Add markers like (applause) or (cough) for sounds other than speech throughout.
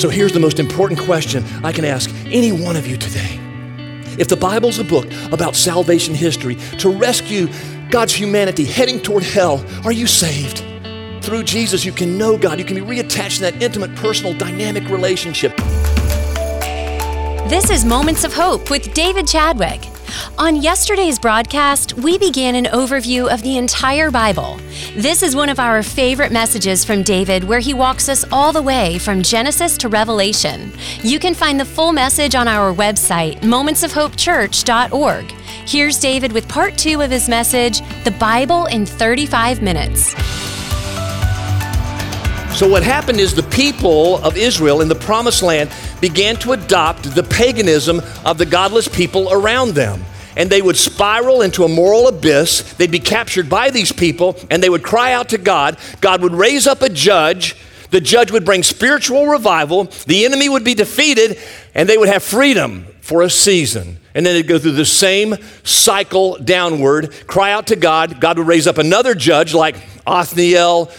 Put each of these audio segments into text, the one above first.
So here's the most important question I can ask any one of you today. If the Bible's a book about salvation history to rescue God's humanity heading toward hell, are you saved? Through Jesus, you can know God. You can be reattached to that intimate, personal, dynamic relationship. This is Moments of Hope with David Chadwick. On yesterday's broadcast, we began an overview of the entire Bible. This is one of our favorite messages from David, where he walks us all the way from Genesis to Revelation. You can find the full message on our website, momentsofhopechurch.org. Here's David with part two of his message The Bible in 35 Minutes. So, what happened is the people of Israel in the promised land began to adopt the paganism of the godless people around them. And they would spiral into a moral abyss. They'd be captured by these people and they would cry out to God. God would raise up a judge. The judge would bring spiritual revival. The enemy would be defeated and they would have freedom for a season. And then they'd go through the same cycle downward, cry out to God. God would raise up another judge like Othniel,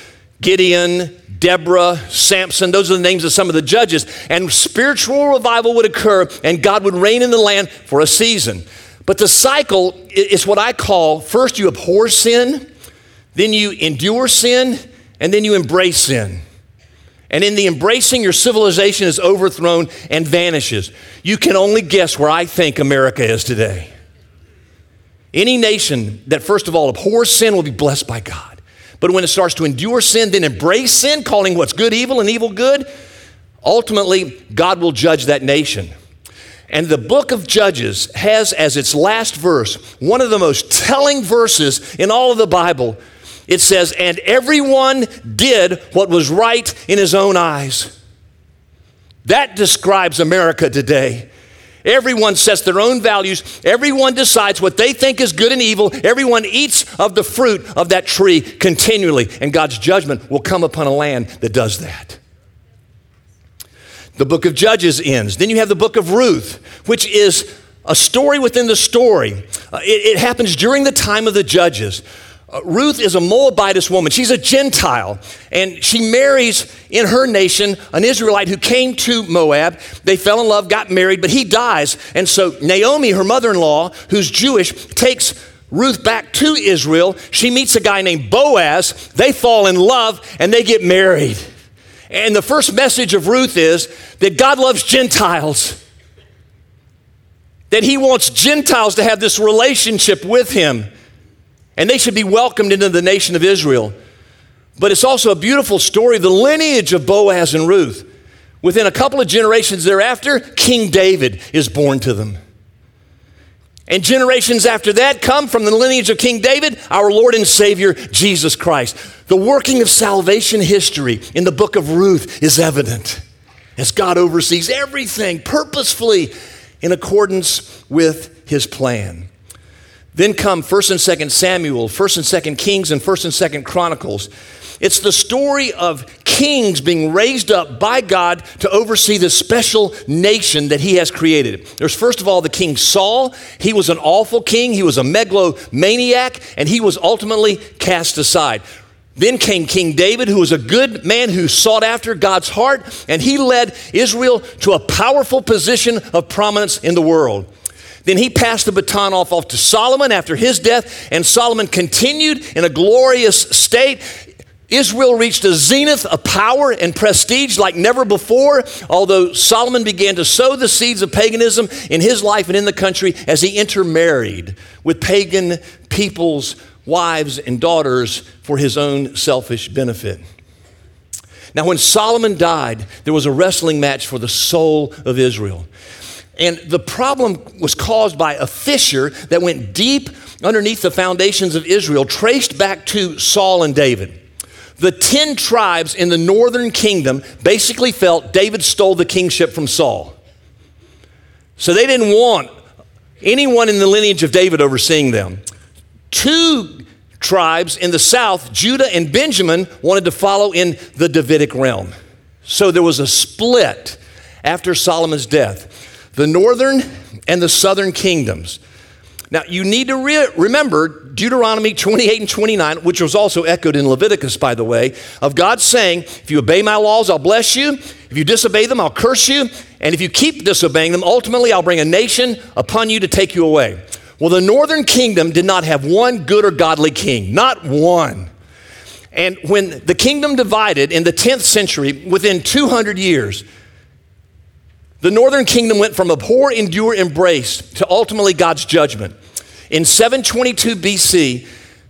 Gideon, Deborah, Samson, those are the names of some of the judges. And spiritual revival would occur, and God would reign in the land for a season. But the cycle is what I call first you abhor sin, then you endure sin, and then you embrace sin. And in the embracing, your civilization is overthrown and vanishes. You can only guess where I think America is today. Any nation that, first of all, abhors sin will be blessed by God. But when it starts to endure sin, then embrace sin, calling what's good evil and evil good, ultimately, God will judge that nation. And the book of Judges has as its last verse one of the most telling verses in all of the Bible. It says, And everyone did what was right in his own eyes. That describes America today. Everyone sets their own values. Everyone decides what they think is good and evil. Everyone eats of the fruit of that tree continually. And God's judgment will come upon a land that does that. The book of Judges ends. Then you have the book of Ruth, which is a story within the story. Uh, it, it happens during the time of the judges. Uh, Ruth is a Moabitess woman. She's a Gentile, and she marries in her nation an Israelite who came to Moab. They fell in love, got married, but he dies. And so Naomi, her mother in law, who's Jewish, takes Ruth back to Israel. She meets a guy named Boaz. They fall in love and they get married. And the first message of Ruth is that God loves Gentiles, that he wants Gentiles to have this relationship with him and they should be welcomed into the nation of Israel. But it's also a beautiful story the lineage of Boaz and Ruth. Within a couple of generations thereafter, King David is born to them. And generations after that come from the lineage of King David, our Lord and Savior, Jesus Christ. The working of salvation history in the book of Ruth is evident as God oversees everything purposefully in accordance with his plan. Then come 1st and 2nd Samuel, 1st and 2nd Kings, and 1st and 2nd Chronicles. It's the story of kings being raised up by God to oversee the special nation that he has created. There's first of all the king Saul. He was an awful king, he was a megalomaniac, and he was ultimately cast aside. Then came King David, who was a good man who sought after God's heart, and he led Israel to a powerful position of prominence in the world. Then he passed the baton off, off to Solomon after his death, and Solomon continued in a glorious state. Israel reached a zenith of power and prestige like never before, although Solomon began to sow the seeds of paganism in his life and in the country as he intermarried with pagan people's wives and daughters for his own selfish benefit. Now, when Solomon died, there was a wrestling match for the soul of Israel. And the problem was caused by a fissure that went deep underneath the foundations of Israel, traced back to Saul and David. The 10 tribes in the northern kingdom basically felt David stole the kingship from Saul. So they didn't want anyone in the lineage of David overseeing them. Two tribes in the south, Judah and Benjamin, wanted to follow in the Davidic realm. So there was a split after Solomon's death the northern and the southern kingdoms Now, you need to re- remember Deuteronomy 28 and 29, which was also echoed in Leviticus, by the way, of God saying, If you obey my laws, I'll bless you. If you disobey them, I'll curse you. And if you keep disobeying them, ultimately I'll bring a nation upon you to take you away. Well, the northern kingdom did not have one good or godly king, not one. And when the kingdom divided in the 10th century, within 200 years, the northern kingdom went from abhor, endure, embrace to ultimately God's judgment. In 722 BC,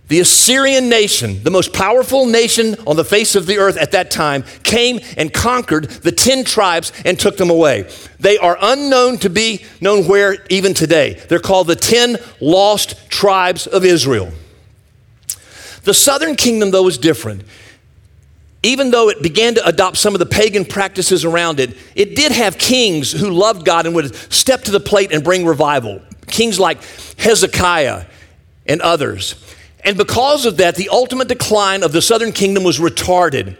the Assyrian nation, the most powerful nation on the face of the earth at that time, came and conquered the 10 tribes and took them away. They are unknown to be known where even today. They're called the 10 lost tribes of Israel. The southern kingdom, though, is different. Even though it began to adopt some of the pagan practices around it, it did have kings who loved God and would step to the plate and bring revival. Kings like Hezekiah and others. And because of that, the ultimate decline of the southern kingdom was retarded.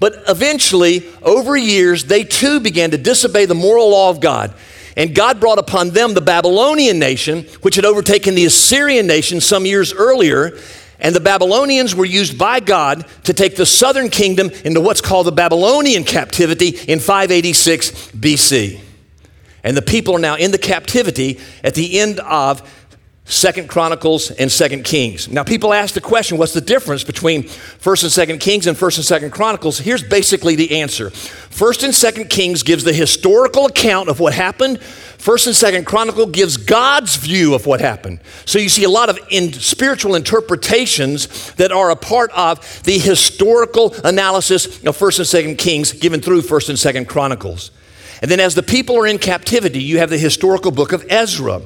But eventually, over years, they too began to disobey the moral law of God. And God brought upon them the Babylonian nation, which had overtaken the Assyrian nation some years earlier. And the Babylonians were used by God to take the southern kingdom into what's called the Babylonian captivity in 586 BC. And the people are now in the captivity at the end of Second Chronicles and Second Kings. Now, people ask the question, what's the difference between First and Second Kings and First and Second Chronicles? Here's basically the answer. First and Second Kings gives the historical account of what happened. First and Second Chronicle gives God's view of what happened. So you see a lot of in spiritual interpretations that are a part of the historical analysis of First and Second Kings given through First and Second Chronicles. And then as the people are in captivity, you have the historical book of Ezra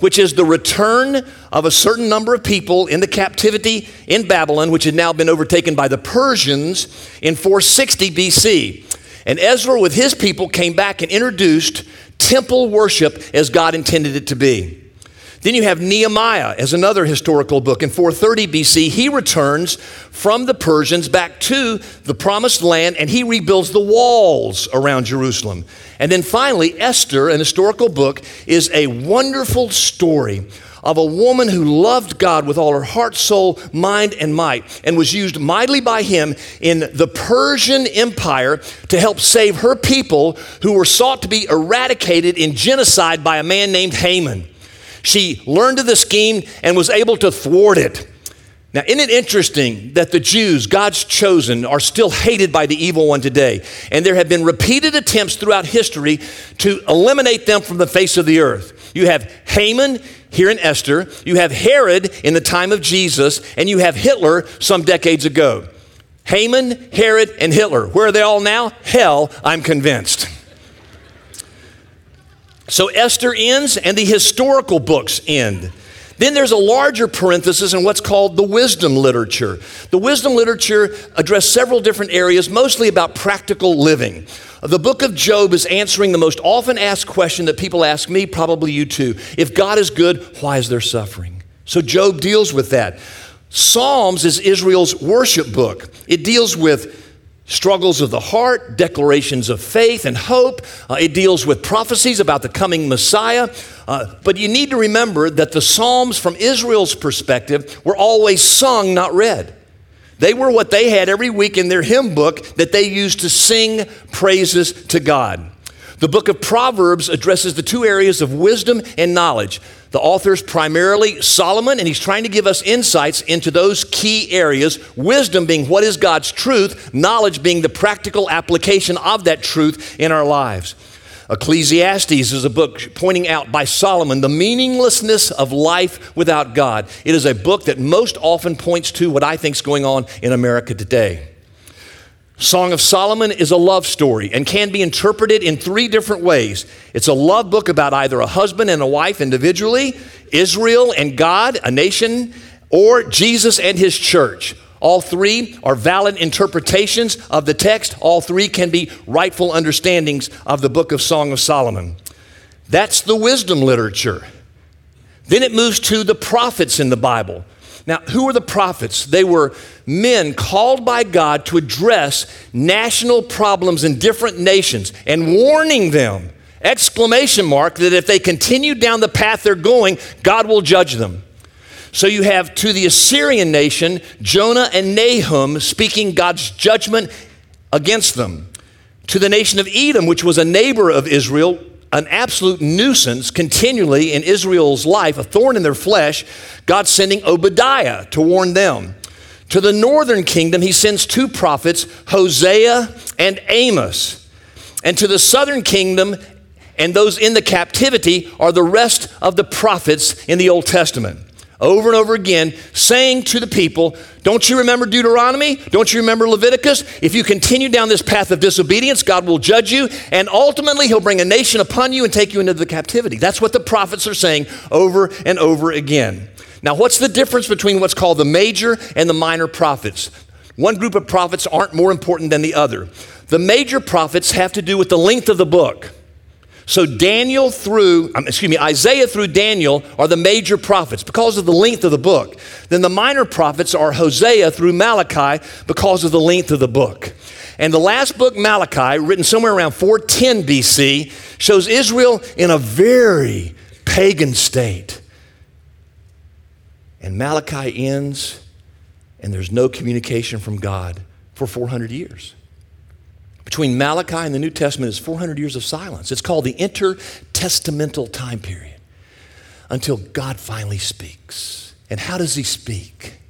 which is the return of a certain number of people in the captivity in Babylon, which had now been overtaken by the Persians in 460 BC. And Ezra, with his people, came back and introduced temple worship as God intended it to be. Then you have Nehemiah as another historical book. In 430 BC, he returns from the Persians back to the promised land and he rebuilds the walls around Jerusalem. And then finally, Esther, an historical book, is a wonderful story of a woman who loved God with all her heart, soul, mind, and might, and was used mightily by him in the Persian Empire to help save her people who were sought to be eradicated in genocide by a man named Haman. She learned of the scheme and was able to thwart it. Now, isn't it interesting that the Jews, God's chosen, are still hated by the evil one today? And there have been repeated attempts throughout history to eliminate them from the face of the earth. You have Haman here in Esther, you have Herod in the time of Jesus, and you have Hitler some decades ago. Haman, Herod, and Hitler. Where are they all now? Hell, I'm convinced. So Esther ends and the historical books end. Then there's a larger parenthesis in what's called the wisdom literature. The wisdom literature addressed several different areas, mostly about practical living. The book of Job is answering the most often asked question that people ask me, probably you too. If God is good, why is there suffering? So Job deals with that. Psalms is Israel's worship book. It deals with struggles of the heart, declarations of faith and hope. Uh, it deals with prophecies about the coming Messiah. Uh, but you need to remember that the Psalms, from Israel's perspective, were always sung, not read. They were what they had every week in their hymn book that they used to sing praises to God. The book of Proverbs addresses the two areas of wisdom and knowledge. The author is primarily Solomon, and he's trying to give us insights into those key areas. Wisdom being what is God's truth, knowledge being the practical application of that truth in our lives. Ecclesiastes is a book pointing out by Solomon the meaninglessness of life without God. It is a book that most often points to what I think is going on in America today. Song of Solomon is a love story and can be interpreted in three different ways. It's a love book about either a husband and a wife individually, Israel and God, a nation, or Jesus and his church. All three are valid interpretations of the text. All three can be rightful understandings of the book of Song of Solomon. That's the wisdom literature. Then it moves to the prophets in the Bible. Now, who were the prophets? They were men called by God to address national problems in different nations and warning them Exclamation mark that if they continue down the path they're going, God will judge them. So you have to the Assyrian nation, Jonah and Nahum speaking God's judgment against them. To the nation of Edom, which was a neighbor of Israel, an absolute nuisance continually in Israel's life, a thorn in their flesh, God sending Obadiah to warn them. To the northern kingdom, he sends two prophets, Hosea and Amos. And to the southern kingdom, and those in the captivity are the rest of the prophets in the Old Testament over and over again, saying to the people, Don't you remember Deuteronomy? Don't you remember Leviticus? If you continue down this path of disobedience, God will judge you, and ultimately, He'll bring a nation upon you and take you into the captivity. That's what the prophets are saying over and over again. Now, what's the difference between what's called the major and the minor prophets? One group of prophets aren't more important than the other. The major prophets have to do with the length of the book. So Daniel through, um, excuse me, Isaiah through Daniel are the major prophets because of the length of the book. Then the minor prophets are Hosea through Malachi because of the length of the book. And the last book, Malachi, written somewhere around 410 BC, shows Israel in a very pagan state. And Malachi ends, and there's no communication from God for 400 years. Between Malachi and the New Testament is 400 years of silence. It's called the intertestamental time period until God finally speaks. And how does He speak?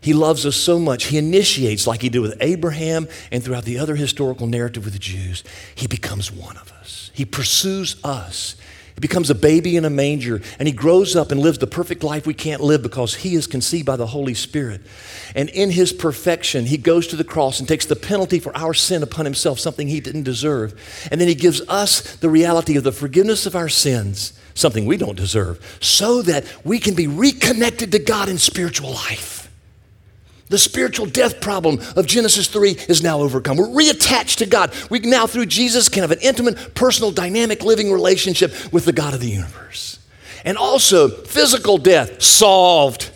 He loves us so much. He initiates, like He did with Abraham and throughout the other historical narrative with the Jews. He becomes one of us. He pursues us. He becomes a baby in a manger and he grows up and lives the perfect life we can't live because he is conceived by the Holy Spirit. And in his perfection, he goes to the cross and takes the penalty for our sin upon himself, something he didn't deserve. And then he gives us the reality of the forgiveness of our sins, something we don't deserve, so that we can be reconnected to God in spiritual life. The spiritual death problem of Genesis 3 is now overcome. We're reattached to God. We now, through Jesus, can have an intimate, personal, dynamic living relationship with the God of the universe. And also, physical death solved.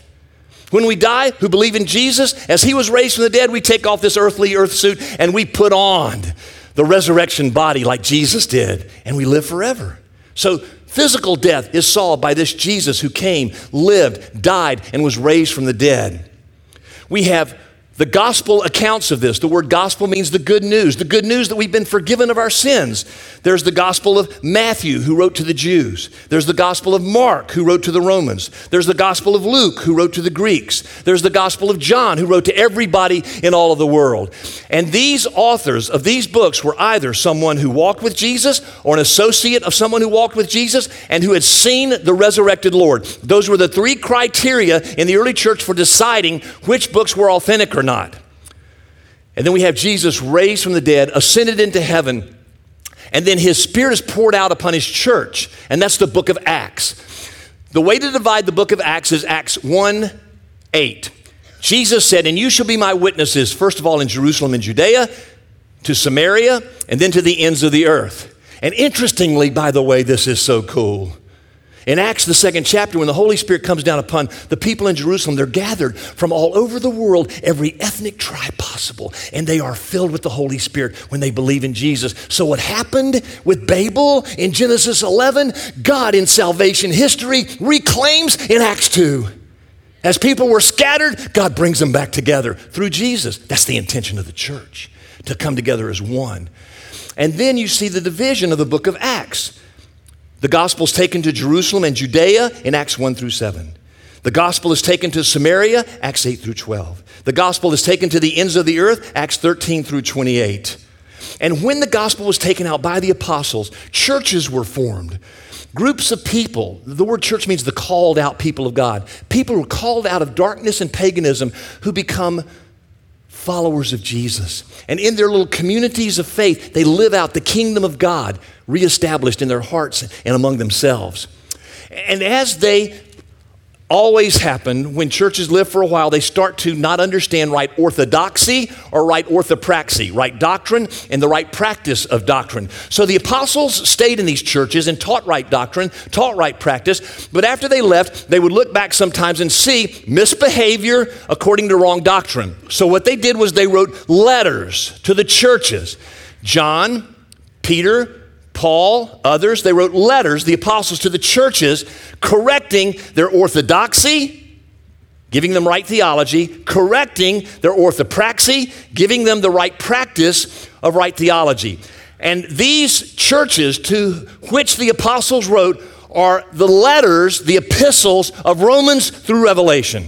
When we die, who believe in Jesus, as he was raised from the dead, we take off this earthly earth suit and we put on the resurrection body like Jesus did, and we live forever. So, physical death is solved by this Jesus who came, lived, died, and was raised from the dead we have the gospel accounts of this. The word gospel means the good news, the good news that we've been forgiven of our sins. There's the gospel of Matthew, who wrote to the Jews. There's the gospel of Mark, who wrote to the Romans. There's the gospel of Luke, who wrote to the Greeks. There's the gospel of John, who wrote to everybody in all of the world. And these authors of these books were either someone who walked with Jesus or an associate of someone who walked with Jesus and who had seen the resurrected Lord. Those were the three criteria in the early church for deciding which books were authentic or or not. And then we have Jesus raised from the dead, ascended into heaven, and then his spirit is poured out upon his church. And that's the book of Acts. The way to divide the book of Acts is Acts 1 8. Jesus said, And you shall be my witnesses, first of all in Jerusalem and Judea, to Samaria, and then to the ends of the earth. And interestingly, by the way, this is so cool. In Acts, the second chapter, when the Holy Spirit comes down upon the people in Jerusalem, they're gathered from all over the world, every ethnic tribe possible, and they are filled with the Holy Spirit when they believe in Jesus. So, what happened with Babel in Genesis 11, God in salvation history reclaims in Acts 2. As people were scattered, God brings them back together through Jesus. That's the intention of the church, to come together as one. And then you see the division of the book of Acts. The gospel is taken to Jerusalem and Judea in Acts 1 through 7. The gospel is taken to Samaria, Acts 8 through 12. The gospel is taken to the ends of the earth, Acts 13 through 28. And when the gospel was taken out by the apostles, churches were formed. Groups of people, the word church means the called out people of God. People who are called out of darkness and paganism who become followers of Jesus. And in their little communities of faith, they live out the kingdom of God reestablished in their hearts and among themselves. And as they always happen when churches live for a while, they start to not understand right orthodoxy or right orthopraxy, right doctrine and the right practice of doctrine. So the apostles stayed in these churches and taught right doctrine, taught right practice, but after they left, they would look back sometimes and see misbehavior according to wrong doctrine. So what they did was they wrote letters to the churches. John, Peter, Paul, others, they wrote letters, the apostles, to the churches, correcting their orthodoxy, giving them right theology, correcting their orthopraxy, giving them the right practice of right theology. And these churches to which the apostles wrote are the letters, the epistles of Romans through Revelation.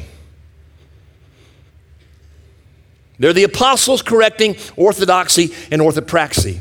They're the apostles correcting orthodoxy and orthopraxy.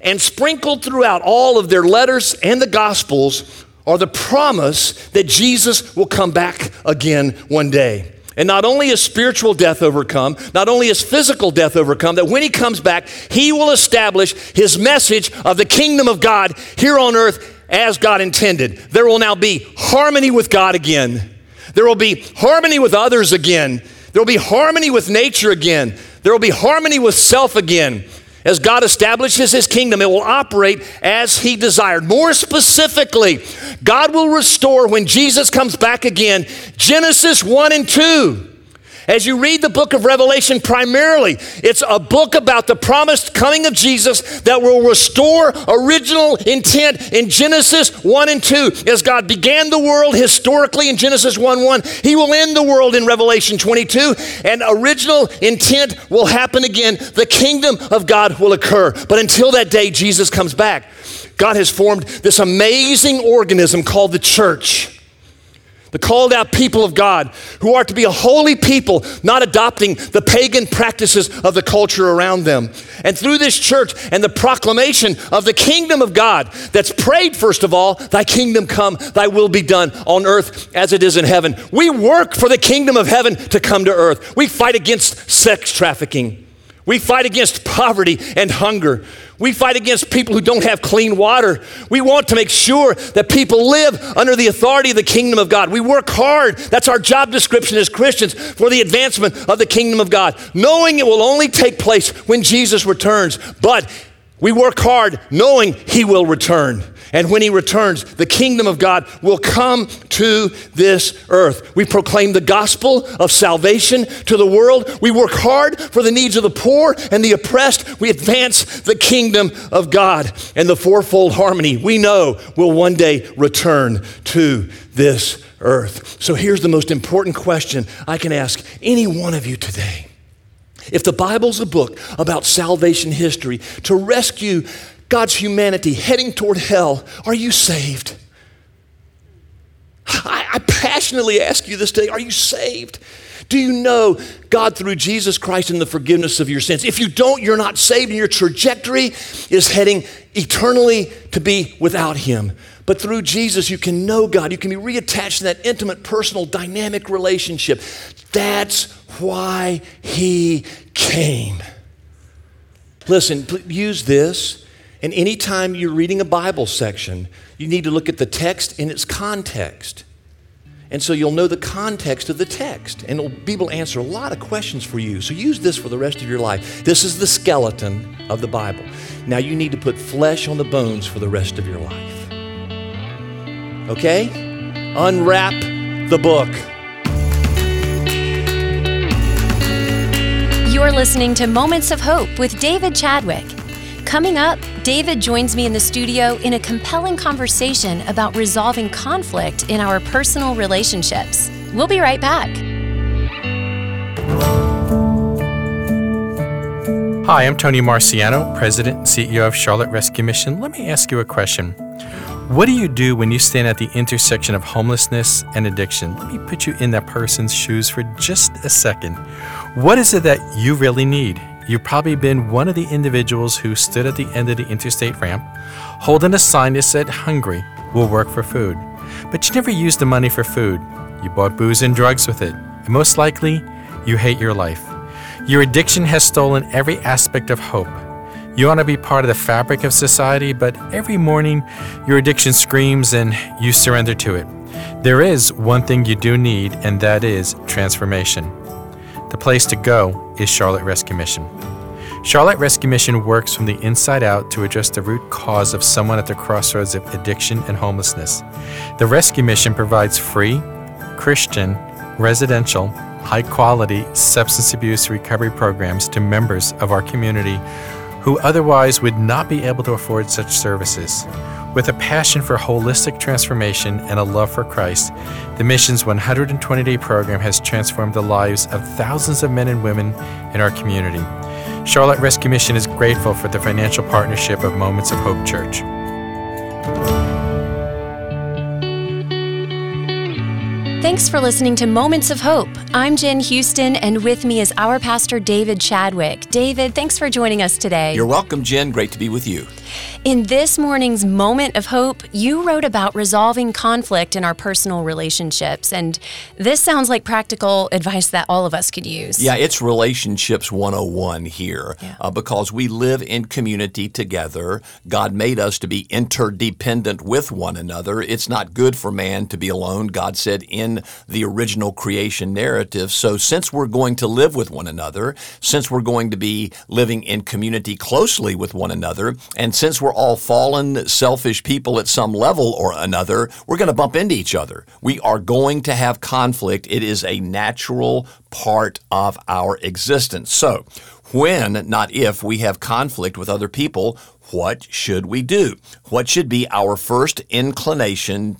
And sprinkled throughout all of their letters and the gospels are the promise that Jesus will come back again one day. And not only is spiritual death overcome, not only is physical death overcome, that when he comes back, he will establish his message of the kingdom of God here on earth as God intended. There will now be harmony with God again. There will be harmony with others again. There will be harmony with nature again. There will be harmony with self again. As God establishes his kingdom, it will operate as he desired. More specifically, God will restore when Jesus comes back again. Genesis 1 and 2. As you read the book of Revelation, primarily, it's a book about the promised coming of Jesus that will restore original intent in Genesis 1 and 2. As God began the world historically in Genesis 1 1, He will end the world in Revelation 22, and original intent will happen again. The kingdom of God will occur. But until that day, Jesus comes back. God has formed this amazing organism called the church the called out people of God who are to be a holy people, not adopting the pagan practices of the culture around them. And through this church and the proclamation of the kingdom of God that's prayed, first of all, Thy kingdom come, Thy will be done on earth as it is in heaven. We work for the kingdom of heaven to come to earth. We fight against sex trafficking. We fight against poverty and hunger. We fight against people who don't have clean water. We want to make sure that people live under the authority of the kingdom of God. We work hard. That's our job description as Christians for the advancement of the kingdom of God, knowing it will only take place when Jesus returns. But we work hard knowing he will return. And when he returns, the kingdom of God will come to this earth. We proclaim the gospel of salvation to the world. We work hard for the needs of the poor and the oppressed. We advance the kingdom of God. And the fourfold harmony we know will one day return to this earth. So here's the most important question I can ask any one of you today. If the Bible's a book about salvation history to rescue God's humanity heading toward hell, are you saved? I, I, passionately ask you this day are you saved? Do you know God through Jesus Christ and the forgiveness of your sins? If you don't, you're not saved, and your trajectory is heading eternally to be without Him. But through Jesus, you can know God. You can be reattached to that intimate, personal, dynamic relationship. That's why He came. Listen, use this and anytime you're reading a Bible section, you need to look at the text in its context. And so you'll know the context of the text, and it'll be able to answer a lot of questions for you. So use this for the rest of your life. This is the skeleton of the Bible. Now you need to put flesh on the bones for the rest of your life. Okay? Unwrap the book. You're listening to Moments of Hope with David Chadwick. Coming up, David joins me in the studio in a compelling conversation about resolving conflict in our personal relationships. We'll be right back. Hi, I'm Tony Marciano, President and CEO of Charlotte Rescue Mission. Let me ask you a question. What do you do when you stand at the intersection of homelessness and addiction? Let me put you in that person's shoes for just a second. What is it that you really need? You've probably been one of the individuals who stood at the end of the interstate ramp, holding a sign that said, Hungry, will work for food. But you never used the money for food. You bought booze and drugs with it. And most likely, you hate your life. Your addiction has stolen every aspect of hope. You want to be part of the fabric of society, but every morning your addiction screams and you surrender to it. There is one thing you do need, and that is transformation. The place to go is Charlotte Rescue Mission. Charlotte Rescue Mission works from the inside out to address the root cause of someone at the crossroads of addiction and homelessness. The Rescue Mission provides free, Christian, residential, high quality substance abuse recovery programs to members of our community who otherwise would not be able to afford such services. With a passion for holistic transformation and a love for Christ, the Mission's 120 day program has transformed the lives of thousands of men and women in our community. Charlotte Rescue Mission is grateful for the financial partnership of Moments of Hope Church. Thanks for listening to Moments of Hope. I'm Jen Houston, and with me is our pastor, David Chadwick. David, thanks for joining us today. You're welcome, Jen. Great to be with you. In this morning's Moment of Hope, you wrote about resolving conflict in our personal relationships. And this sounds like practical advice that all of us could use. Yeah, it's Relationships 101 here Yeah. uh, because we live in community together. God made us to be interdependent with one another. It's not good for man to be alone, God said in the original creation narrative. So, since we're going to live with one another, since we're going to be living in community closely with one another, and since we're all fallen, selfish people at some level or another, we're going to bump into each other. We are going to have conflict. It is a natural part of our existence. So, when, not if, we have conflict with other people, what should we do? What should be our first inclination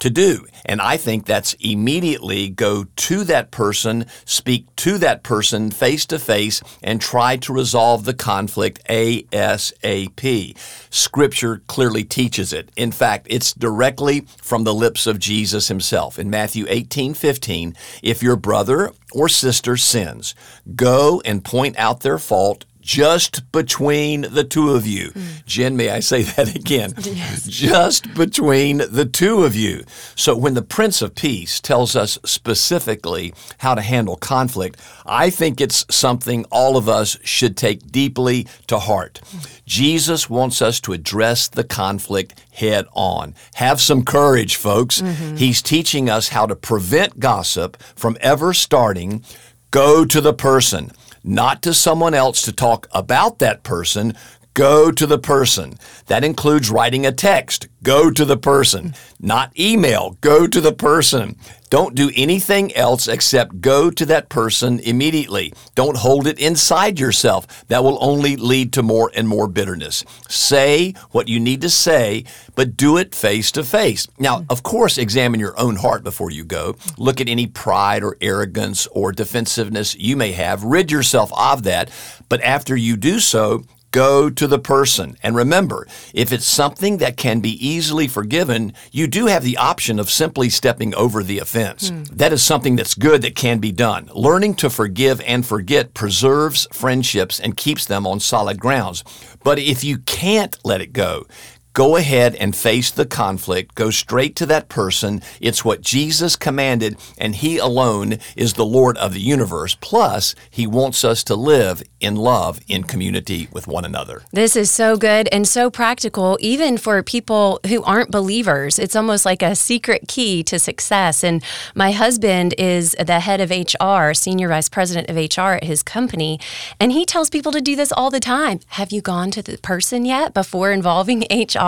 to do. And I think that's immediately go to that person, speak to that person face to face, and try to resolve the conflict ASAP. Scripture clearly teaches it. In fact, it's directly from the lips of Jesus himself. In Matthew 18 15, if your brother or sister sins, go and point out their fault just between the two of you. Hmm. Jen, may I say that again? (laughs) Just between the two of you. So when the Prince of Peace tells us specifically how to handle conflict, I think it's something all of us should take deeply to heart. Jesus wants us to address the conflict head on. Have some courage, folks. Mm-hmm. He's teaching us how to prevent gossip from ever starting. Go to the person not to someone else to talk about that person. Go to the person. That includes writing a text. Go to the person. Not email. Go to the person. Don't do anything else except go to that person immediately. Don't hold it inside yourself. That will only lead to more and more bitterness. Say what you need to say, but do it face to face. Now, of course, examine your own heart before you go. Look at any pride or arrogance or defensiveness you may have. Rid yourself of that. But after you do so, Go to the person. And remember, if it's something that can be easily forgiven, you do have the option of simply stepping over the offense. Hmm. That is something that's good that can be done. Learning to forgive and forget preserves friendships and keeps them on solid grounds. But if you can't let it go, Go ahead and face the conflict. Go straight to that person. It's what Jesus commanded, and He alone is the Lord of the universe. Plus, He wants us to live in love in community with one another. This is so good and so practical, even for people who aren't believers. It's almost like a secret key to success. And my husband is the head of HR, senior vice president of HR at his company. And he tells people to do this all the time. Have you gone to the person yet before involving (laughs) HR?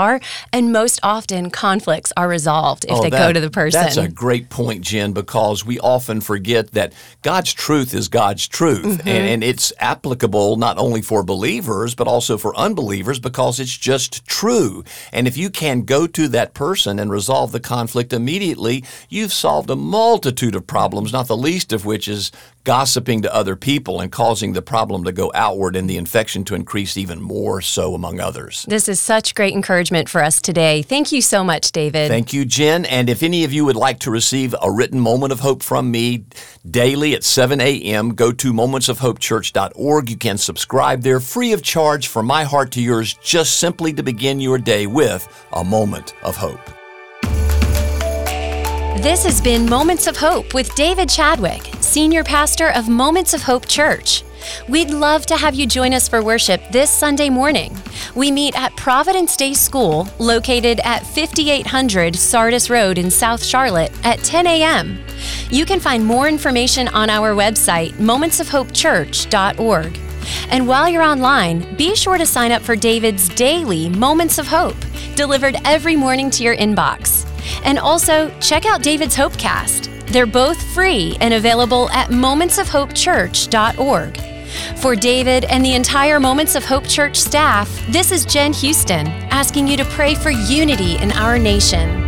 And most often, conflicts are resolved if Oh, they that- go to the person. That's a great point, Jen, because we often forget that God's truth is God's truth. Mm-hmm. And, and it's applicable not only for believers, but also for unbelievers because it's just true. And if you can go to that person and resolve the conflict immediately, you've solved a multitude of problems, not the least of which is gossiping to other people and causing the problem to go outward and the infection to increase even more so among others. this is such great encouragement for us today. Thank you so much, David. Thank you, Jen. And if any of you would like to receive a written moment of hope from me daily at 7 a.m., go to momentsofhopechurch.org. You can subscribe there free of charge from my heart to yours, just simply to begin your day with a moment of hope. This has been Moments of Hope with David Chadwick, Senior Pastor of Moments of Hope Church. We'd love to have you join us for worship this Sunday morning. We meet at Providence Day School, located at 5800 Sardis Road in South Charlotte, at 10 a.m. You can find more information on our website, momentsofhopechurch.org. And while you're online, be sure to sign up for David's daily Moments of Hope, delivered every morning to your inbox. And also, check out David's Hopecast. They're both free and available at momentsofhopechurch.org. For David and the entire Moments of Hope Church staff, this is Jen Houston asking you to pray for unity in our nation.